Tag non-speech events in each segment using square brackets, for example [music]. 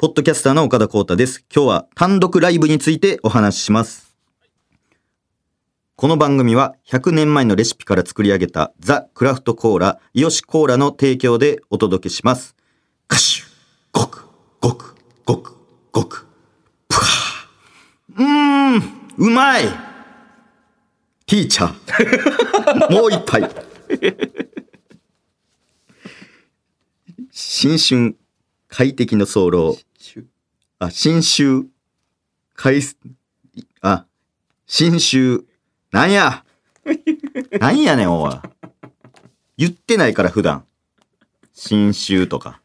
ポッドキャスターの岡田光太です。今日は単独ライブについてお話しします。この番組は100年前のレシピから作り上げたザ・クラフトコーラ、イヨシコーラの提供でお届けします。カシュ、ゴク、ゴク、ゴク、ゴク、プハー。うーん、うまいティーチャー。[laughs] もう一杯。新春、快適の早漏。あ、新秋、快す、あ、新秋、なんや？[laughs] なんやねん、おい。言ってないから、普段。新秋とか。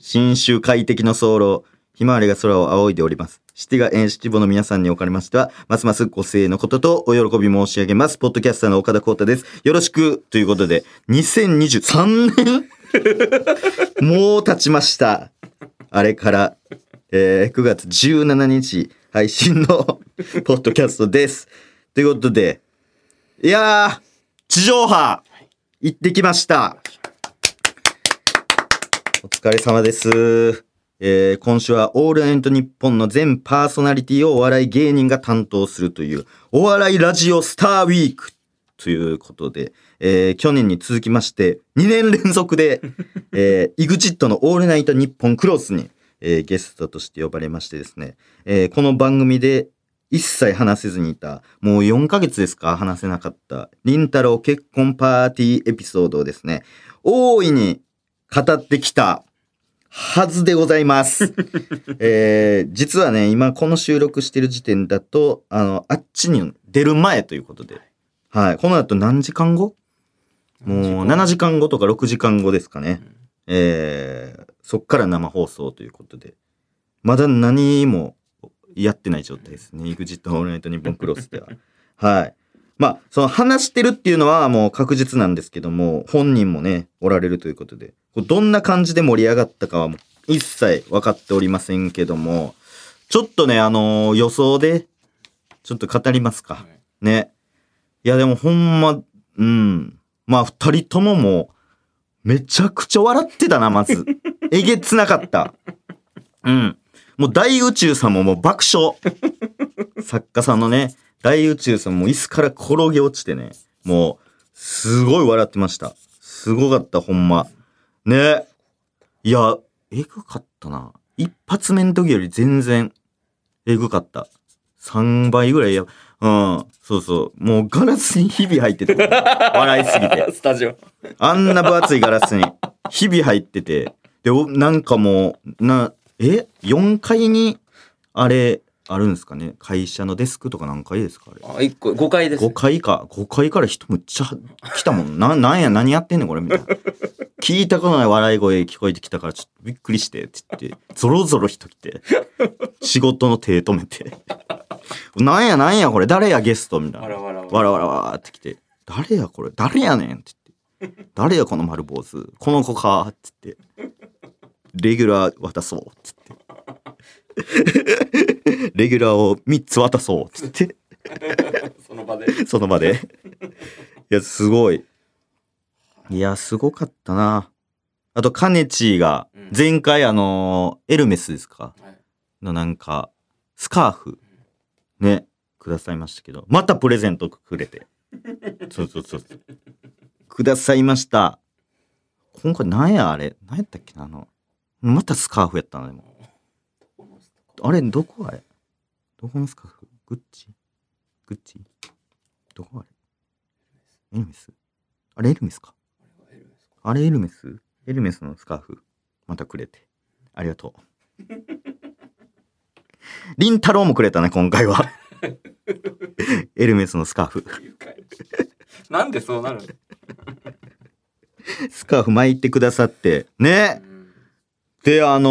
新秋快適の早漏。ひまわりが空を仰いでおります。シティが演七母の皆さんにおかれましては、ますますご声援のこととお喜び申し上げます。ポッドキャスターの岡田光太です。よろしくということで、2023年？[laughs] もう経ちました。あれから、えー9月17日配信の [laughs] ポッドキャストです。ということで、いやー、地上波、行ってきました。お疲れ様です。えー今週はオールナイトニッポンの全パーソナリティをお笑い芸人が担当するという、お笑いラジオスターウィークということで、えー去年に続きまして、2年連続で、えー、EXIT のオールナイトニッポンクロスに、えーゲストとして呼ばれましてですね、えーこの番組で一切話せずにいた、もう4ヶ月ですか話せなかった、りんたろー結婚パーティーエピソードをですね、大いに語ってきたはずでございます。[laughs] えー実はね、今この収録してる時点だと、あの、あっちに出る前ということで、はい。この後何時間後？もう7時間後？とか6時間後ですかね。えーそっから生放送ということで、まだ何もやってない状態ですね。EXIT オールナイトニッポンクロスでは。[laughs] はい。まあ、その話してるっていうのはもう確実なんですけども、本人もね、おられるということで、どんな感じで盛り上がったかはもう一切分かっておりませんけども、ちょっとね、あのー予想で、ちょっと語りますか。ね。いや、でもほんま、うん。まあ、二人とももう、めちゃくちゃ笑ってたな、まず。[laughs] えげつなかった。うん。もう大宇宙さんももう爆笑。作家さんのね、大宇宙さんも椅子から転げ落ちてね、もう、すごい笑ってました。すごかった、ほんま。ね。いや、えぐかったな。一発目の時より全然、えぐかった。3倍ぐらいや、うん、そうそう。もうガラスにひび入ってて、笑いすぎて。[laughs] スタジオ。あんな分厚いガラスに、ひび入ってて、で、おなんかもう、な、え ?4 階に、あれ、あるんですかね？会社のデスクとか何階ですかあれ？あ、一個、5階です、5階か。5階から人むっちゃ来たもん。な、なんや、何やってんねん、これ、みたいな。[laughs] 聞いたことない笑い声聞こえてきたから、ちょっとびっくりして、って言って、ゾロゾロ人来て、仕事の手止めて。なんや、なんや、これ、誰や、ゲスト？みたいな。わらわらわらわらわらわらって来て、誰や、これ、誰やねん？って言って、誰や、この丸坊主？この子か、って言って、レギュラー渡そう、って言って。[laughs] レギュラーを3つ渡そう、って言って。[laughs] その場で。その場で。いや、すごい。いや、すごかったな。あと、カネチーがうん、前回、あのーエルメスですか？はいのなんか、スカーフ、ね、くださいましたけど、またプレゼントくれて。そうそうそう。くださいました。今回何やあれ？何やったっけなあの、またスカーフやったな、でも。あれ、どこあれ？どこのスカーフ？グッチ？グッチ？どこあれ？エルメス？あれエルメスかあれエルメス？エルメスのスカーフ？またくれて。ありがとう。リンタロウもくれたね、今回は。[laughs] エルメスのスカーフ。なんでそうなるの？[laughs] スカーフ巻いてくださって。ね。うんで、あの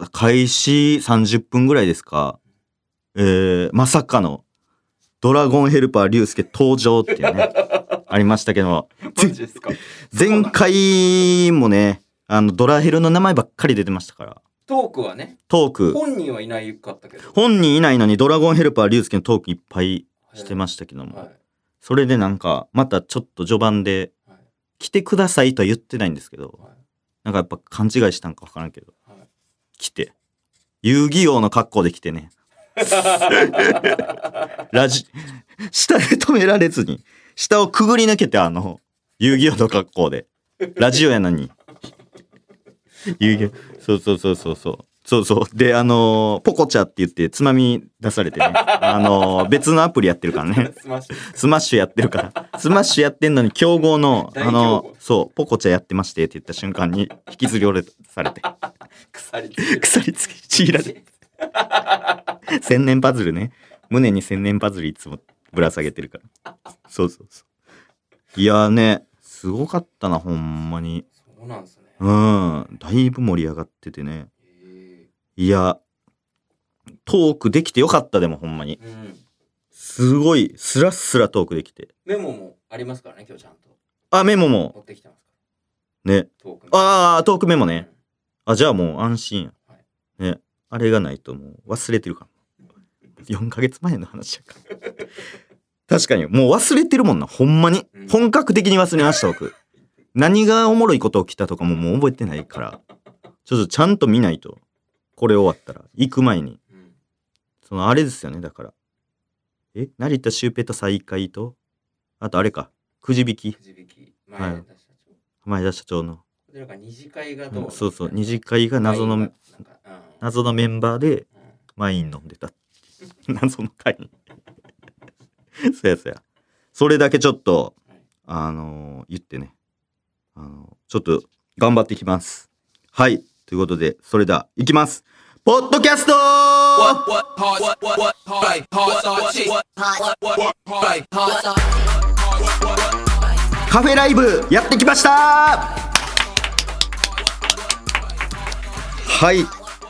ー開始30分ぐらいですか。えー、まさかの、ドラゴンヘルパー竜介登場っていうね、[laughs] ありましたけど、[laughs] 前回もね、あの、ドラヘルの名前ばっかり出てましたから。トークはね、トーク。本人はいないかったけど。本人いないのにドラゴンヘルパー竜介のトークいっぱいしてましたけども。はい。それでなんか、またちょっと序盤で、はい来てくださいとは言ってないんですけど、はいなんかやっぱ勘違いしたんかわからんけど、はい来て、遊戯王の格好で来てね。[laughs] ラジ、下で止められずに、下をくぐり抜けてあの、遊戯王の格好で。ラジオやのに。遊戯王、そうそうそうそうそう。そうそう。で、あのーポコチャって言って、つまみ出されてね。[laughs] あのー別のアプリやってるからね。スマッシュ。スマッシュやってるから。スマッシュやってんのに、競合の、あの、そう、ポコチャやってましてって言った瞬間に、引きずり下ろされて、鎖つけて。鎖つけ、ちぎられて、千年パズルね。胸に千年パズルいつもぶら下げてるから。そうそうそう。いやーね、すごかったな、ほんまに。そうなんですね。うん、だいぶ盛り上がっててね。へいや、トークできてよかった、でもほんまに。えうん。すごい、スラッスラトークできて。メモもありますからね、今日ちゃんと。あ、メモも、持ってきてますかね。ら。トークあー、トークメモもね。。あ、じゃあもう安心やはい。ね。あれがないともう忘れてるから。4ヶ月前の話やから。[laughs] 確かに、もう忘れてるもんな、ほんまにう。ん本格的に忘れました、僕。何がおもろいこと起きたとかももう覚えてないから。[laughs] ちょっとちゃんと見ないと。これ終わったら。行く前に。うん。そのあれですよね、だから。え成田シュウペイと再会と、あとあれか、くじ引き。くじ引き。はい前田社長。前田社長の。こちらが二次会がどう、そうそう、二次会が謎の、うん謎のメンバーでうんワイン飲んでた。[laughs] 謎の会に。[laughs] そうやそうや。それだけちょっとはい、あのー言ってね。あのーちょっと頑張っていきます。はい。ということで、それでは、いきます。ポッドキャストカフェライブやってきましたはい。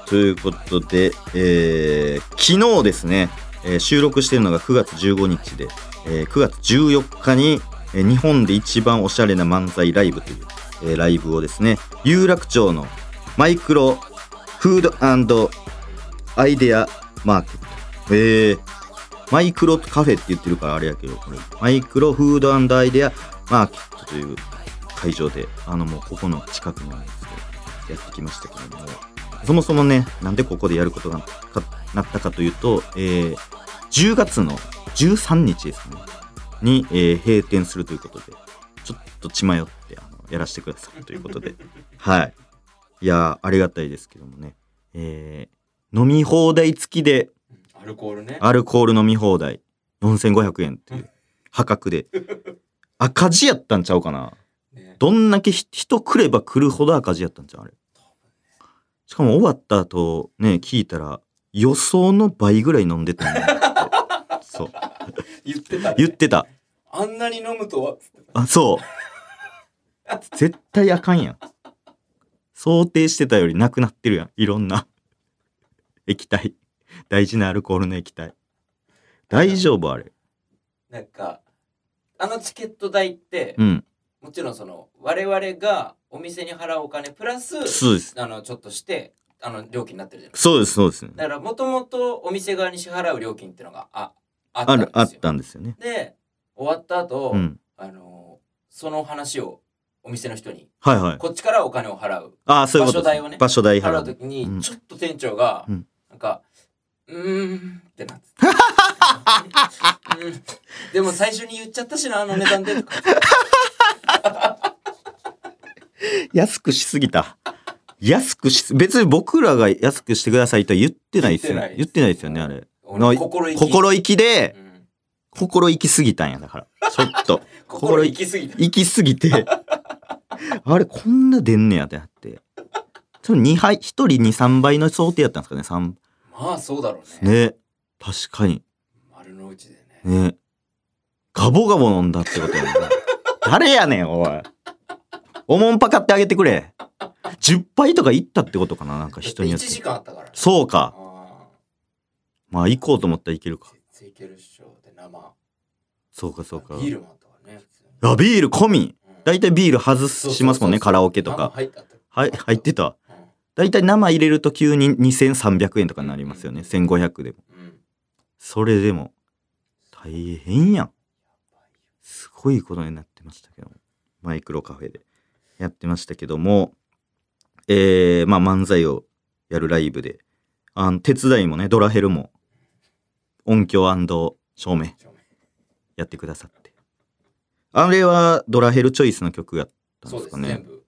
ということで、えー昨日ですね、えー収録しているのが9月15日で、えー9月14日に、えー日本で一番おしゃれな漫才ライブという、えーライブをですね、有楽町のマイクロフードアイデアマーケット。えー。マイクロカフェって言ってるからあれやけど、これ、マイクロフードアイデアマーケットという会場で、あのもうここの近くにあるんですけど、やってきましたけども、そもそもね、なんでここでやることがなったかというと、えー。10月の13日ですね、に、えー。閉店するということで、ちょっと血迷ってあのやらせてくださいということで、はい。いやー、ありがたいですけどもね、えー飲み放題付きで、アルコールね。アルコール飲み放題。4500円っていう。破格で。[laughs] 赤字やったんちゃうかな。ね。どんだけひ人来れば来るほど赤字やったんちゃうあれ。しかも終わった後ね聞いたら予想の倍ぐらい飲んでたんだ [laughs] そう。言ってた、ね。言ってた。あんなに飲むとは。あそう。[laughs] 絶対あかんやん想定してたよりなくなってるやん。いろんな。[laughs] 液体。大事なアルコールの液体。大丈夫あれ。なんか、あのチケット代って、うん。もちろんその、我々がお店に払うお金プラス、そうです。あの、ちょっとして、あの、料金になってるじゃないですか。そうですそうです。だから、もともとお店側に支払う料金っていうのが、あ、あったあんですよ。るあったんですよね。で、終わった後、うん。あの、その話をお店の人に、はいはい。こっちからお金を払う。ああそういうこと場所代をね場所代払払ううときに、うん。ちょっと店長が、うん。なんか、うーんってなって。[laughs] うん。でも最初に言っちゃったしな、あの値段でとか。安くしすぎた。安くしす別に僕らが安くしてくださいとは言ってないですよ。ね言ってないですよねあれ。俺心意気。心意気でうん心意気すぎたんやだから。ちょっと。[laughs] 心意気すぎた。行きすぎて。[laughs] あれこんな出んねやってなって。その2杯1人23倍の想定やったんですかね3まあそうだろうね。ね。確かに。丸の内でね。ね。ガボガボ飲んだってことやね [laughs] 誰やねんおい。おもんぱかってあげてくれ。10杯とか行ったってことかななんか人によ1って時間あったから。ね。そうか。あまあ行こうと思ったらいけるあ。かいける。そうかそうか。ビールもあったからね。あビール込み。うん。大体ビール外しますもんねカラオケと生かはい入ってた。うん。大体生入れると急に2300円とかになりますよね。1500でも。うん。それでも大変やん。すごいことになってましたけどマイクロカフェで。やってましたけども。えー、まあ漫才をやるライブで。あの手伝いもねドラヘルも。音響照明やってくださって。あれはドラヘルチョイスの曲やったんそうですかね全部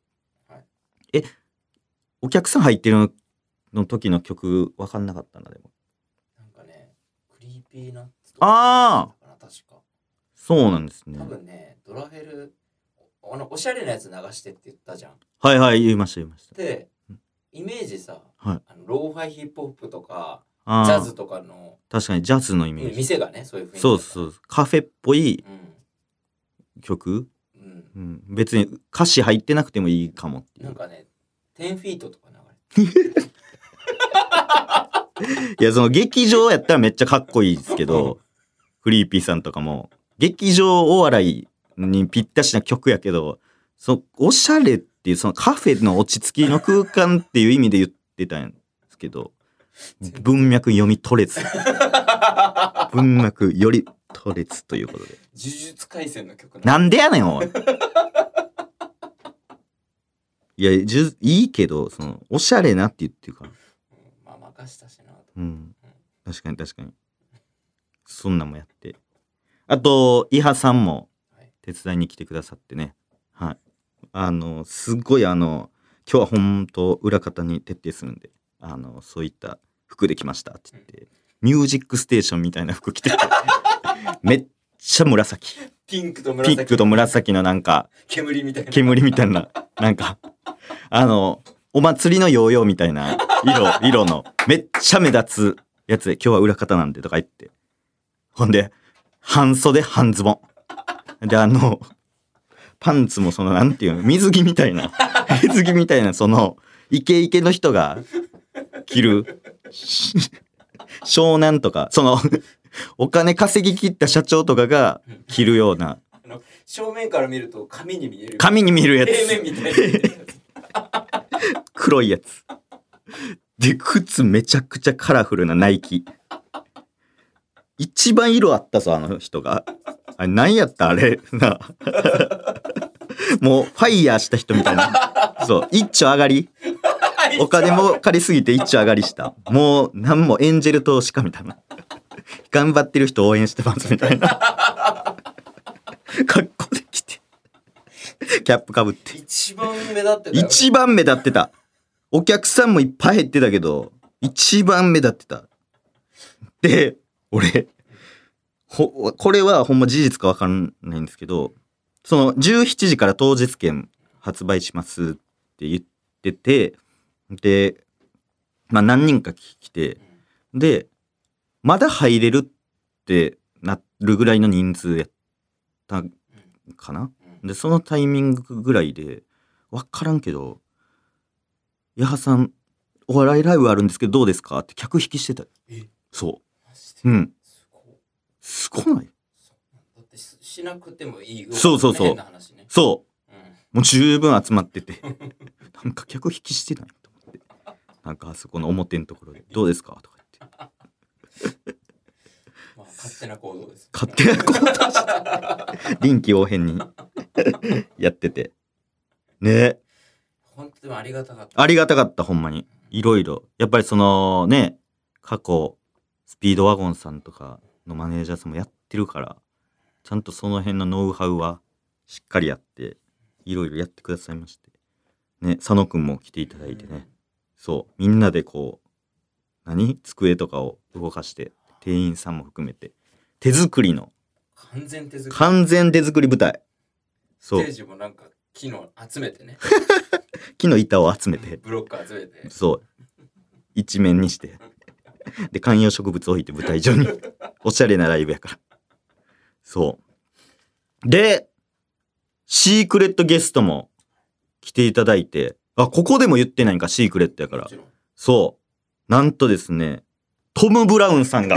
お客さん入ってるのの時の曲分かんなかったなでも。なんかねクリーピーナッツとかあかな確か。そうなんですね。多分ねドラヘルおあのおしゃれなやつ流してって言ったじゃん。はいはい言いました言いました。でうんイメージさ、はい。あのローファイヒップホップとかジャズとかの確かにジャズのイメージ。店がねそういう雰囲気そうそうカフェっぽいうん。曲、うん。うん、別に歌詞入ってなくてもいいかもっていう。なんかね10フィートとか流れていやその劇場やったらめっちゃかっこいいですけどフリーピーさんとかも。劇場お笑いにぴったしな曲やけどそおしゃれっていうそのカフェの落ち着きの空間っていう意味で言ってたんですけど文脈読み取れず [laughs] 文脈より取れずということで呪術廻戦の曲なんでやねんおい [laughs] いやじゅいいけどそのおしゃれなって言ってるからうんまあ任したしなとうん。確かに確かに。そんなんもやって。あと、伊波さんもはい手伝いに来てくださってね。はい。あの、すっごいあの、今日は本当裏方に徹底するんで、あの、そういった服で来ましたって言って、ミュージックステーションみたいな服着てて、[laughs] めっちゃ紫。ピンクとピ紫ンクと紫のなんか、煙みたいな煙みたいな、なんか、あの、お祭りのヨーヨーみたいな色、色の、めっちゃ目立つやつで、今日は裏方なんでとか言って。ほんで、半袖半ズボン。で、あの、パンツもその、なんていうの、水着みたいな、水着みたいな、その、イケイケの人が着る、し湘南とか、その、[laughs] お金稼ぎ切った社長とかが着るような、正面から見ると紙に見える紙に見るやつ。平面みたいに見えるやつ黒いやつ。で、靴めちゃくちゃカラフルなナイキ。一番色あったぞ、あの人が。あれ、何やったあれ？なもう、ファイヤーした人みたいな。そう、一丁上がり。お金も借りすぎて一丁上がりした。もう、なんもエンジェル投資家みたいな。頑張ってる人応援してますみたいな。格好で来て。キャップかぶって。一番目立ってたよ一番目立ってた。お客さんもいっぱい減ってたけど、一番目立ってた。で、俺、ほ、これはほんま事実かわかんないんですけど、その17時から当日券発売しますって言ってて、で、まあ何人か来て、で、まだ入れるってなるぐらいの人数やったかな？うんで、そのタイミングぐらいで、わからんけど、ヤハさん、お笑いライブあるんですけどどうですか？って客引きしてた。え？そう。うん。ですごない？だってししなくてもいいよそうそうそうそう。うんもう十分集まってて。[laughs] なんか客引きしてない？なんかあそこの表のところで、どうですか？とか言って。[laughs] まあ勝手な行動です勝手なことして。臨機応変に [laughs] やってて。ね本当でもありがたかったありがたかった、ほんまに。いろいろ。やっぱりそのね、過去、スピードワゴンさんとかのマネージャーさんもやってるから、ちゃんとその辺のノウハウはしっかりやって、いろいろやってくださいまして。ね、佐野くんも来ていただいてね。そう、みんなでこう、何？机とかを動かして、店員さんも含めて、手作りの、完全手作り完全手作り舞台。そうステー、ジもなんか木の集めてね [laughs] 木の板を集めて、ブロック集めてそう。一面にして。で、観葉植物置いて舞台上に。[laughs] おしゃれなライブやから。そう。で、シークレットゲストも来ていただいて、あ、ここでも言ってないんか、シークレットやからそう。なんとですね、トム・ブラウンさんが、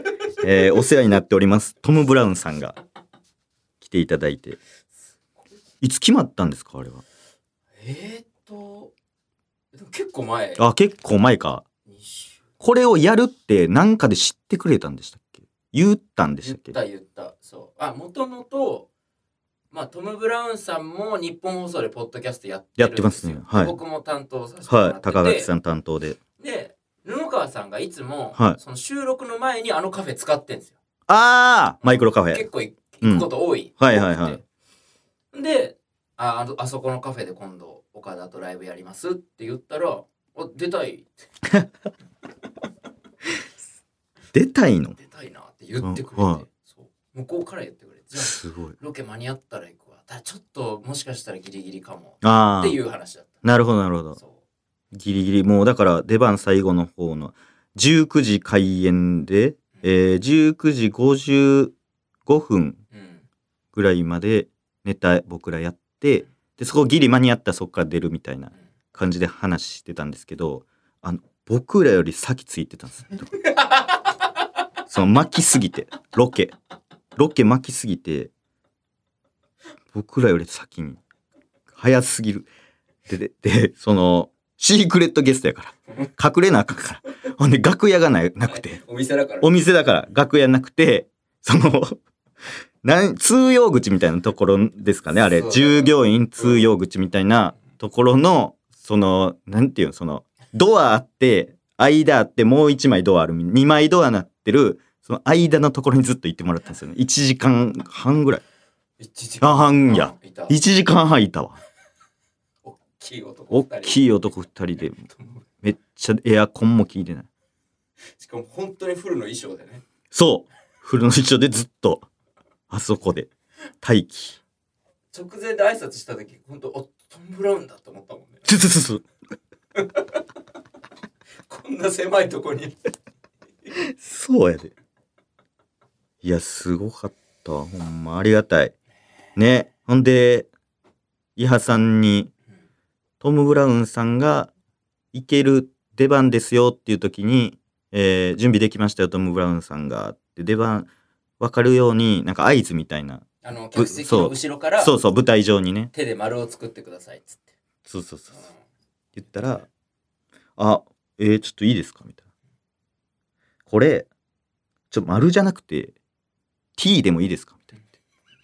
[laughs] えーお世話になっております。トム・ブラウンさんが来ていただいて。いつ決まったんですか、あれは？えー、っと結構前あ、結構前か。2週これをやるって何かで知ってくれたんでしたっけ？言ったんでしたっけ？言った言ったそうあもともとまあトム・ブラウンさんも日本放送でポッドキャストやってるんですよ。やってますね。はい。僕も担当させてもらってて。はい、高垣さん担当で。で布川川さんがいつも、はい。その収録の前にあのカフェ使ってんですよ。あー！マイクロカフェ。結構い行くこと多い。はいはいはい。多くてでああのあそこのカフェで今度岡田とライブやりますって言ったら「あ出たい [laughs] 出たいの？出たいな」って言ってくれて、うん。はい。向こうから言ってくれて「じゃあすごい。ロケ間に合ったら行くわ」ただちょっともしかしたらギリギリかも。ああっていう話だっなるほどなるほど。ギリギリ。もうだから出番最後の方の19時開演で、えー、19時55分うん。ぐらいまでネタ僕らやってでそこギリ間に合ったらそこから出るみたいな感じで話してたんですけどあの僕らより先ついてたんです [laughs] その巻きすぎてロケロケ巻きすぎて僕らより先に早すぎる。でででそのシークレットゲストやから。隠れなあかんから。ほんで楽屋がななくて。お店だから。お店だから。楽屋なくて、その、なん通用口みたいなところですかね、あれ。従業員通用口みたいなところの、その、なんていうの、その、ドアあって、間あって、もう一枚ドアある、二枚ドアなってる、その間のところにずっと行ってもらったんですよね。1時間半ぐらい。一時あ半やいた1時間半いたわ。大きい男大きいい男二人で、めっちゃエアコンも効いてない。しかも本当にフルの衣装でねそうフルの一緒でずっと、あそこで、待機。直前で挨拶した時本当おトム・ブラウンだと思ったもんねつつつつ。[laughs] こんな狭いとこにそうやで。いや、すごかったわ。ほんま、ありがたい。ね。ほんで、伊波さんに、トム・ブラウンさんが、行ける出番ですよっていう時に、えー準備できましたよ、トム・ブラウンさんが。って出番、わかるように、なんか合図みたいな。あの客席の後ろからそうそう、舞台上にね。手で丸を作ってくださいっつってそうそうそう。言ったら、あ、えー、ちょっといいですか？みたいな。これ、ちょ、丸じゃなくて、T でもいいですかみたいな。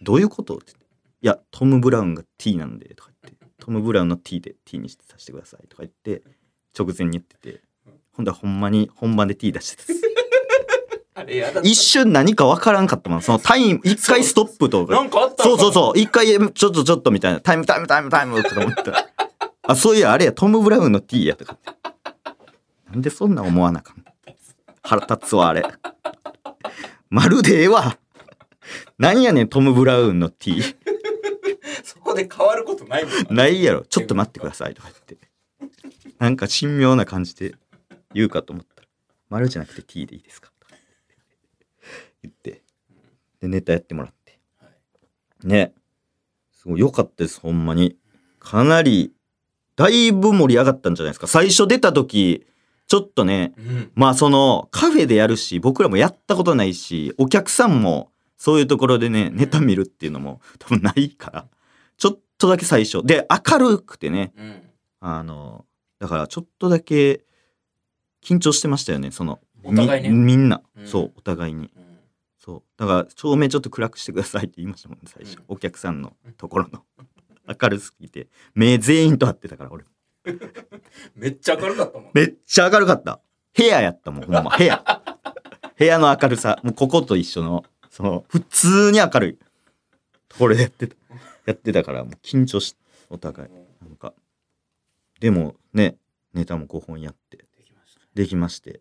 どういうことって。いや、トム・ブラウンが T なんで、とか言って。トム・ブラウンの T で T にしてさせてください、とか言って、直前に言ってて。ほんで、ほんまに本番で T 出して [laughs] た。一瞬何かわからんかったもん。そのタイム、一回ストップとか。なんかあったそうそううそう。一回、ちょっとちょっとみたいな。タイムタイムタイムタイムとか思ったら。あ、そういや、あれや、トム・ブラウンの T やとかって。なんでそんな思わなあかん腹立つわ、あれ。まるでええわ。なんやねん、トム・ブラウンの T。そこで変わることないもんなないやろ。ちょっと待ってくださいとか言って。なんか神妙な感じで言うかと思ったら、丸じゃなくて T でいいですかとか言って。で、ネタやってもらって。ね。すごい良かったです、ほんまに。かなり、だいぶ盛り上がったんじゃないですか。最初出た時、ちょっとね、うんまあそのカフェでやるし、僕らもやったことないし、お客さんもそういうところでね、ネタ見るっていうのも多分ないから、ちょっとだけ最初。で、明るくてね、うんあの、だからちょっとだけ緊張してましたよね、その、ねみみんな、うんそう、お互いに。うんそう。だから、照明ちょっと暗くしてくださいって言いましたもんね、最初。うんお客さんのところの。明るすぎて。目全員と合ってたから、俺。めっちゃ明るかったもんめっちゃ明るかった。部屋やったもん、ほんま。部屋。[laughs] 部屋の明るさ。もうここと一緒の、その、普通に明るい。これやってた。やってたから、もう緊張し、お互い。なんか。でも、ね、ネタも5本やって、できましたできまして。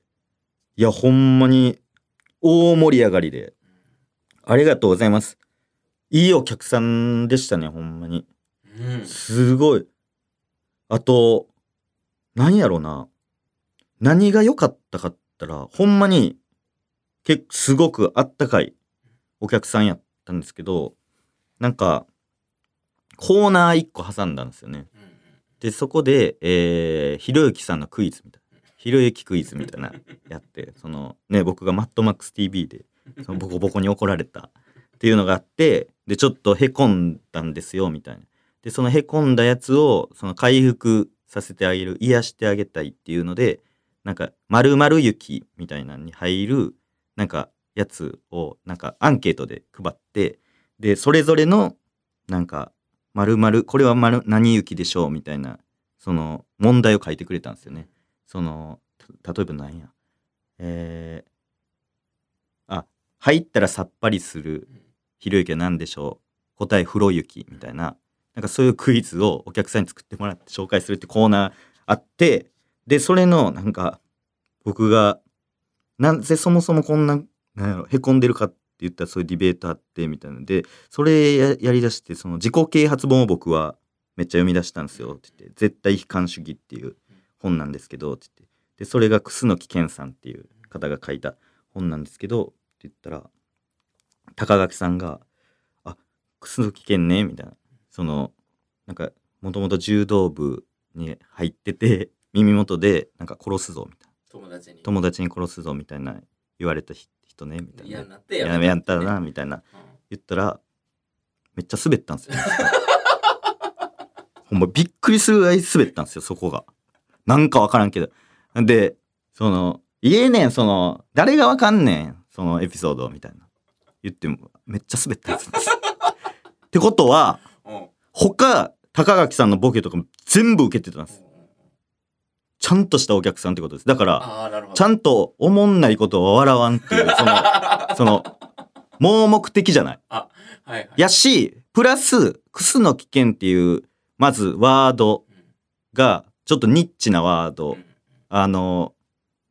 いや、ほんまに、大盛り上がりで。ありがとうございます。いいお客さんでしたね、ほんまに。うんすごい。あと、何やろうな。何が良かったかったら、ほんまに、結構すごくあったかいお客さんやったんですけど、なんか、コーナー1個挟んだんですよね。で、そこで、えー、ひろゆきさんのクイズみたいな。[laughs] ひろゆきクイズみたいな、やって、その、ね、僕がマッドマックス TV で、そのボコボコに怒られたっていうのがあって、で、ちょっとへこんだんですよ、みたいな。で、そのへこんだやつを、その回復させてあげる、癒してあげたいっていうので、なんか、〇〇雪みたいなのに入る、なんか、やつを、なんか、アンケートで配って、で、それぞれの、なんか、〇〇これは〇何雪でしょうみたいな、その、問題を書いてくれたんですよね。その、例えば何や。えー、あ入ったらさっぱりするひろゆきは何でしょう答え風呂雪みたいななんかそういうクイズをお客さんに作ってもらって紹介するってコーナーあってでそれのなんか僕がなぜそもそもこんななんやろへこんでるかって言ったらそういうディベートあってみたいな。のでそれややりだしてその自己啓発本を僕はめっちゃ読み出したんですよ。って言って「絶対悲観主義」っていう本なんですけどって言って。でそれが楠木健さんっていう方が書いた本なんですけどって言ったら高垣さんが「あ楠木健ね」みたいな。そのなんかもともと柔道部に入ってて耳元でなんか殺すぞみたいな。友達に。友達に殺すぞみたいな言われた人人ねみたいな。嫌になってやめやったらなみたいな。うん言ったらめっちゃ滑ったんですよ。[laughs] ほんまびっくりするぐらい滑ったんですよそこが。なんかわからんけど。でその言えねんその誰がわかんねんそのエピソードみたいな。言ってもめっちゃ滑ったんです。ってことはうん。他高垣さんのボケとかも全部受けてたんですちゃんとしたお客さんってことです。だからちゃんとおもんないことを笑わんっていうその [laughs] その盲目的じゃない。はいはい。やし、プラス、クスの危険っていう、まずワードうんが、ちょっとニッチなワード、うん。あの、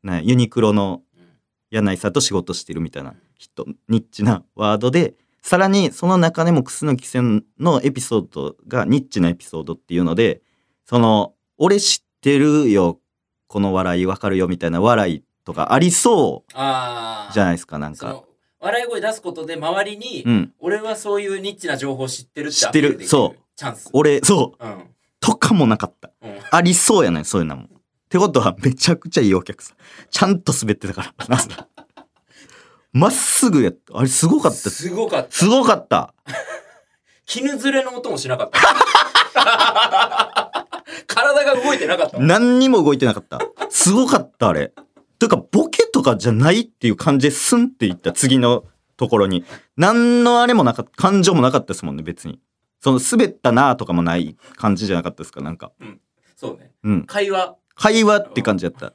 ね、ユニクロのうん。柳井さんと仕事してるみたいな人、ニッチなワードで、さらにその中でもクスの危険のエピソードがニッチなエピソードっていうので、その、俺知ってるよ、この笑いわかるよみたいな笑いとかありそうじゃないですか、なんか。笑い声出すことで周りに、うん。俺はそういうニッチな情報を知ってるって知ってるそうチャンス俺、そう、うんとかもなかった。うんありそうやねん、そういうのも。ってことは、めちゃくちゃいいお客さん。ちゃんと滑ってたから。[laughs] まっすぐやった。あれ、すごかった。すごかったすごかった。[laughs] 絹ずれの音もしなかった [laughs] 体が動いてなかった何にも動いてなかった。すごかった、あれ。というか、ボケとかじゃないっていう感じでスンっていった、次のところに。何のあれもなかった、感情もなかったですもんね、別に。その、滑ったなとかもない感じじゃなかったですか、なんか。そうねうん。会話会話って感じやった。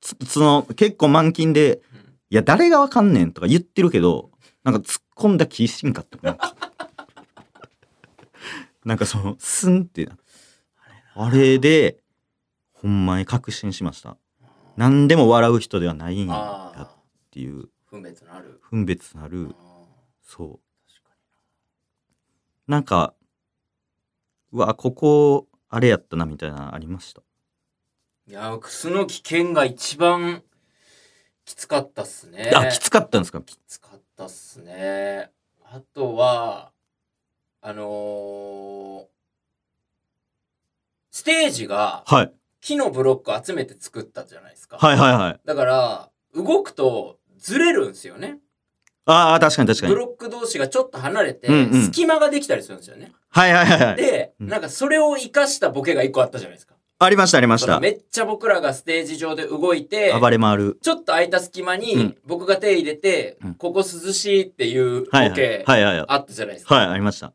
つその、結構満勤で、うんいや、誰がわかんねんとか言ってるけど、なんか突っ込んだ気しんかった。なんかなんかその、スンってな。あれで、ほんまに確信しました。何でも笑う人ではないんやっていう、分別のある。分別なある。ー、そう。確かな。んか、うわ、ここ、あれやったな、みたいなのありました？にいやークスの危険が一番きつかったっすね。あ、きつかったんですか？きつかったっすね。あとはあのーステージがはい。木のブロック集めて作ったじゃないですか、はいはいはい。だから動くとずれるんですよねああ、確かに確かに。ブロック同士がちょっと離れて、うんうん隙間ができたりするんですよねはいはいはいはい。で、うんなんかそれを生かしたボケが一個あったじゃないですかありましたありました。そのめっちゃ僕らがステージ上で動いて暴れ回る。ちょっと空いた隙間うにん僕が手入れて、うんここ涼しいっていうボはいはい。ケはいはいはい。あったじゃないですか。はい、ありました。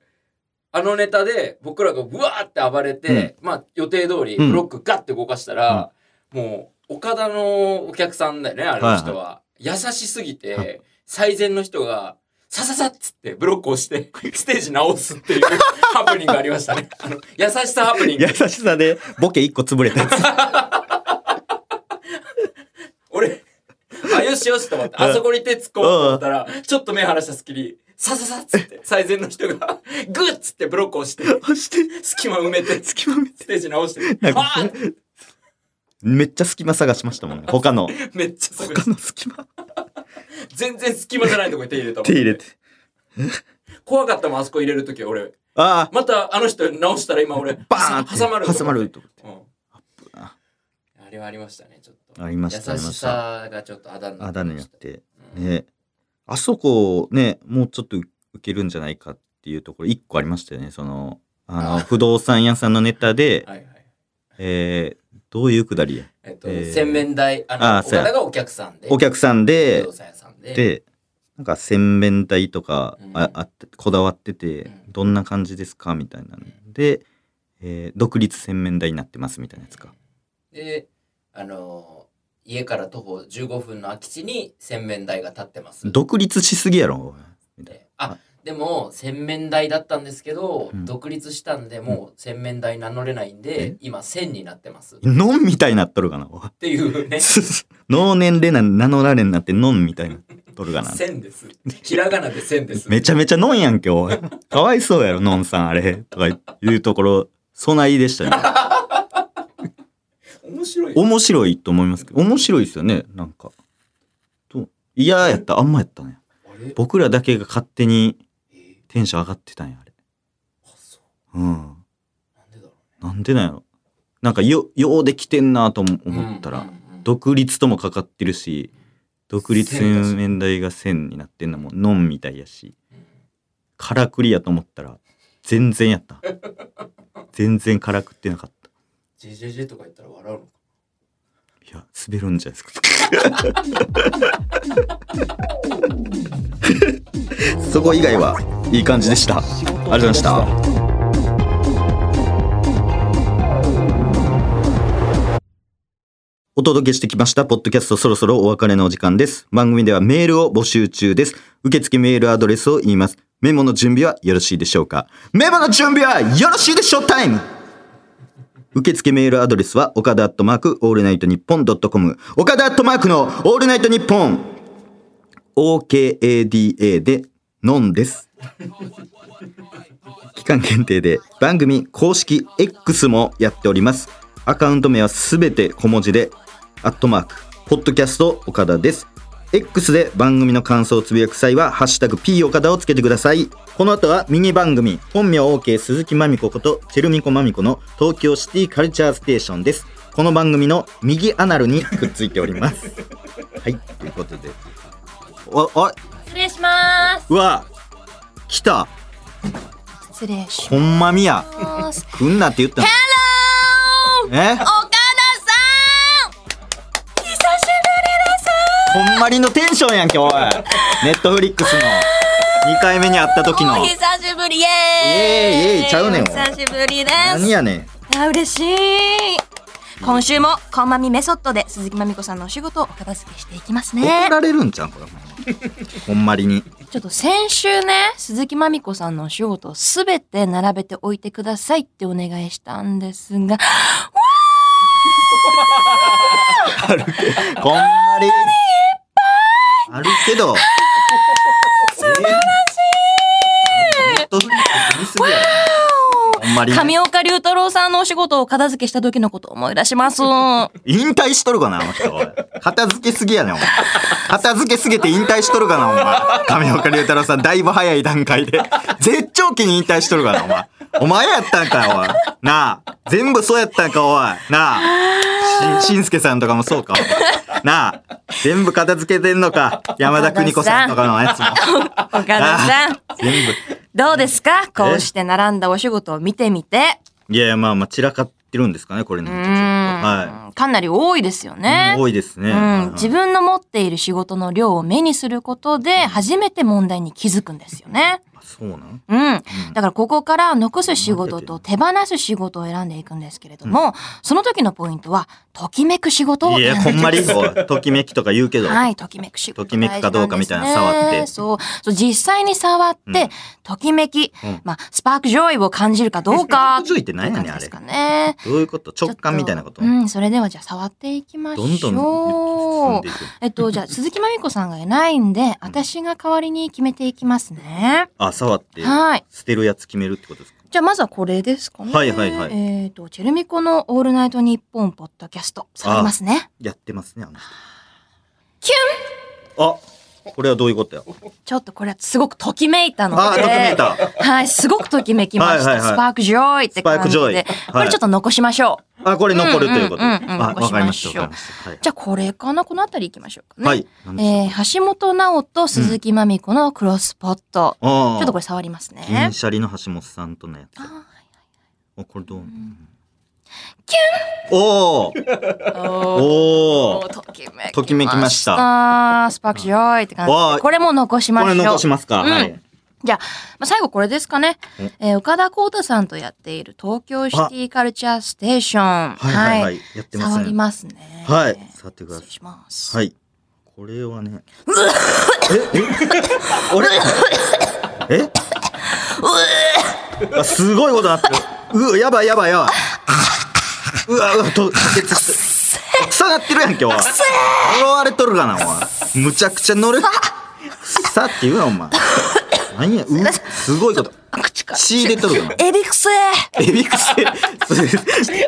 あのネタで僕らがブワーって暴れて、まあ予定通りうんブロックガッて動かしたら、もう岡田のお客さんだよね、あの人は。優しすぎはて、最善の人が、さささっつってブロックをして、ステージ直すっていう [laughs] ハプニングありましたね。あの優しさハプニング優。しさでボケ一個潰れたやつ。[laughs] 俺、あ、よしよしと思って、あそこに手突っ込もうと思ったら、ちょっと目離した隙に、さささっつって、最善の人が、グッつってブロックをして、そして、隙間埋めて、隙間見て。ステージ直して、なんかわーってめっちゃ隙間探しましたもんね。他の。めっちゃ探他しの隙間。全然隙間じゃないとこに手入れたもん手入れて。怖かったもん、あそこ入れるとき俺。ああ、またあの人直したら今俺、バーンって挟まると思って挟まると。うんああれはありましたね、ちょっと。ありました、ありま優しした。さがちょっとあだになあだってまし。になったて。うんね。あそこね、もうちょっと受けるんじゃないかっていうところ、一個ありましたよね。その、あの、あ不動産屋さんのネタで、はいはい。えー、どういうくだりや？えっと、えー洗面台、あの、あがお客さんで。お客さんで不動、産屋さんで。で、なんか洗面台とかうんあ,、あってこだわってて、うんどんな感じですかみたいなので、えー独立洗面台になってますみたいなやつか。で、あの家から徒歩15分の空き地に洗面台が建ってます。独立しすぎやろ。であでも洗面台だったんですけど、うん独立したんでもう洗面台名乗れないんで、今線になってます。っノンみたいになっとるかな。おいていうね。脳年齢な名乗られんなってノンみたいになっとるかな。線です。ひらがなで線です。めちゃめちゃノンやんけ、おい。かわいそうやろ、ノンさんあれ。とかいうところ、備えでしたよね。面白い。面白いと思いますけど、面白いですよね、なんか。と嫌やった、あんまやったね。僕らだけが勝手にえ？ーテンション上がってたんや、あれ。あそううん。なんでだろなんでなんやろ。なんかよ、ようできてんなと。思ったら、うんうんうん独立ともかかってるし、独立洗面台が線になってんのもノンみたいやし、からくりやと思ったら、全然やった。[laughs] 全然からくってなかった。JJJ とか言ったら笑うのか。いや、滑るんじゃないですか。[laughs] そこ以外はいい感じでした。ありがとうございました。お届けしてきました、ポッドキャストそろそろお別れのお時間です。番組ではメールを募集中です。受付メールアドレスを言います。メモの準備はよろしいでしょうかメモの準備はよろしいでしょうタイム受付メールアドレスは、岡田アットマークオールナイトニッポンドットコム。岡田アットマークのオールナイトニッポン OKADA で、ノンです。期間限定で番組公式 X もやっております。アカウント名はすべて小文字で、アットマーク、ポッドキャスト岡田です。X で番組の感想をつぶやく際は、ハッシュタグ P 岡田をつけてください。この後はミニ番組、本名 OK 鈴木まみここと、チェルミコまみこの東京シティカルチャーステーションです。この番組の右アナルにくっついております。[laughs] はい、ということで。お、お、失礼します。うわ、来た。失礼しほんまみや。来んなって言ったの。え？岡田さん久しぶりですほんまりのテンションやんけ、おい。[laughs] ネットフリックスの2回目に会った時のお。久しぶりイエーイイエーイイエーイちゃうねんお久しぶりです何やねん。いや嬉しい今週もコンマミメソッドで鈴木まみこさんのお仕事をお片付けしていきます怒ねられるんちゃうこれ。ほんまりに。ちょっと先週ね鈴木まみこさんのお仕事をすべて並べておいてくださいってお願いしたんですがほんまり。あるけど。素晴らしい。ネットフリックス見すぎやろほんまりね。上岡龍太郎さんのお仕事を片付けした時のことを思い出します引退しとるかな、あの人。片付けすぎやねん、お前。片付けすぎて引退しとるかな、お前。上岡龍太郎さん、だいぶ早い段階で。絶頂期に引退しとるかな、お前。お前やったんかよ、おい。なあ。全部そうやったんか、おい。なあ。し、しんすけさんとかもそうか。なあ。全部片付けてんのか。山田邦子さんとかのやつも。岡田さん [laughs] 全部。どうですか？こうして並んだお仕事を見てみて。いやいや、まあまあ、散らかってるんですかね、これうね。はん。かなり多いですよい。ね。多いですね。うん、自分の持っている仕事の量を目にすることで初めて問題に気づくんですよね。あそうなん？うん。だからここから残す仕事と手放す仕事を選んでいくんですけれども、その時のポイントは、ときめく仕事をいや、ほんまに、[laughs] ときめきとか言うけど。はい、ときめく仕事。ときめくかどうかみたいな触ってそう。そう、実際に触って、うんときめき、うんまあ、 spark joy を感じるかどうか。 spark joy って何やねんいう感じですかね。どういうこと？直感みたいなこと？うん、それではじゃあ触っていきましょう。どんどん。えっと、じゃあ、鈴木まみこさんがいないんで、私が代わりに決めていきますね。あ、触って、はい。捨てるやつ決めるってことですか？じゃあ、まずはこれですかね。はいはいはいえっと、チェルミコのオールナイトニッポンポッドキャスト、触りますね。やってますね、あの人。キュンあ、これはどういうことや？ちょっとこれはすごくときめいたので。あ、ときめいた。はい、すごくときめきました。はいはいはい spark joy って感じ spark joy で。はいこれちょっと残しましょう。あ、これ残るということ。わかりました。じゃあこれかな？このあたり行きましょうかね。はい。えー、橋本直人、鈴木まみこのクロスポット。ちょっとこれ触りますね。銀シャリの橋本さんとのやつ。ああ、これどう？キおーーおーおーときめきました。ときめきましたスパークジョイって感じ。これも残しましょう。これ残しますか、うんはい。じゃあ、まあ、最後これですかね。えー岡田光太さんとやっている東京シティカルチャーステーション。はいはいはいやってますね触りますね。はい触ってください失礼します。はい。これはね。え？え？俺え？あすごいことなってる。うわ、やばいやばいやばい。うわ、うわ、と、吐血して。臭なってるやんけ、おい。呪われとるかな、おい。むちゃくちゃ乗る。さって言うな、お前。何や、うすごいこと。口か。血入れとるかな。エビクセエビクセ。それ、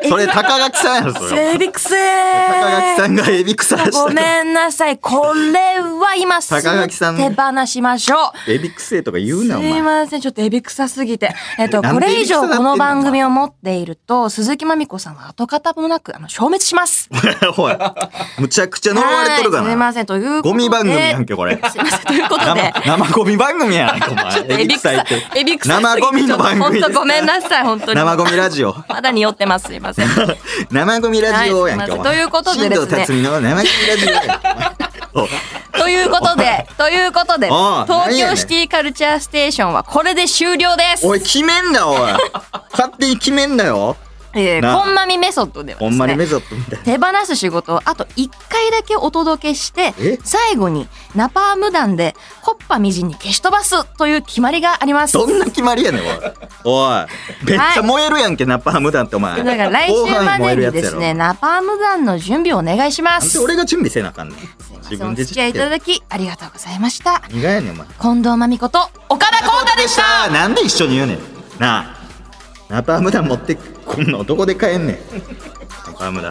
それ高垣さんやろ、それ。エビクセ高垣さんがエビ腐らした。ごめんなさい。これは今すぐ高垣さん手放しましょう。エビクセとか言うな、おすい前。ません。ちょっとエビ臭すぎて。えっと、これ以上この番組を持っていると、鈴木まみこさんは跡形もなく、あの、消滅します。[laughs] おい。むちゃくちゃ呪われとるかな。はいすいません。という。ゴミ番組やんけ、これ。すいません。ということ生で。生ゴミ番組やんか、お前。エビ臭いって。エビ臭すぎて生ゴミの番組本です当ごめんなさい、本当に。生ゴミラジオ。まだ匂ってます。すいません。[laughs] 生ゴミラジオやんけ、はい。ということでですね生ゴミラジオ [laughs] ということで、ということで、東京シティカルチャーステーションはこれで終了です。おい、決めんな、おい。勝手に決めんなよ。えー、んまみメソッドではですね。手放す仕事をあと1回だけお届けしてえ？最後にナパーム弾でコッパみじんに消し飛ばすという決まりがありますどんな決まりやねん、おい。おい。めっちゃ燃えるやんけ、ナパーム弾って、お前。だから来週までにですねナパーム弾の準備をお願いしますで俺が準備せなあかんねん。自分でお付き合いいただきありがとうございました何がやねん、お前。近藤真美子と岡田光太でしたなんで一緒に言うねんなあナパーム弾持ってこんなどこで買えんねん。岡村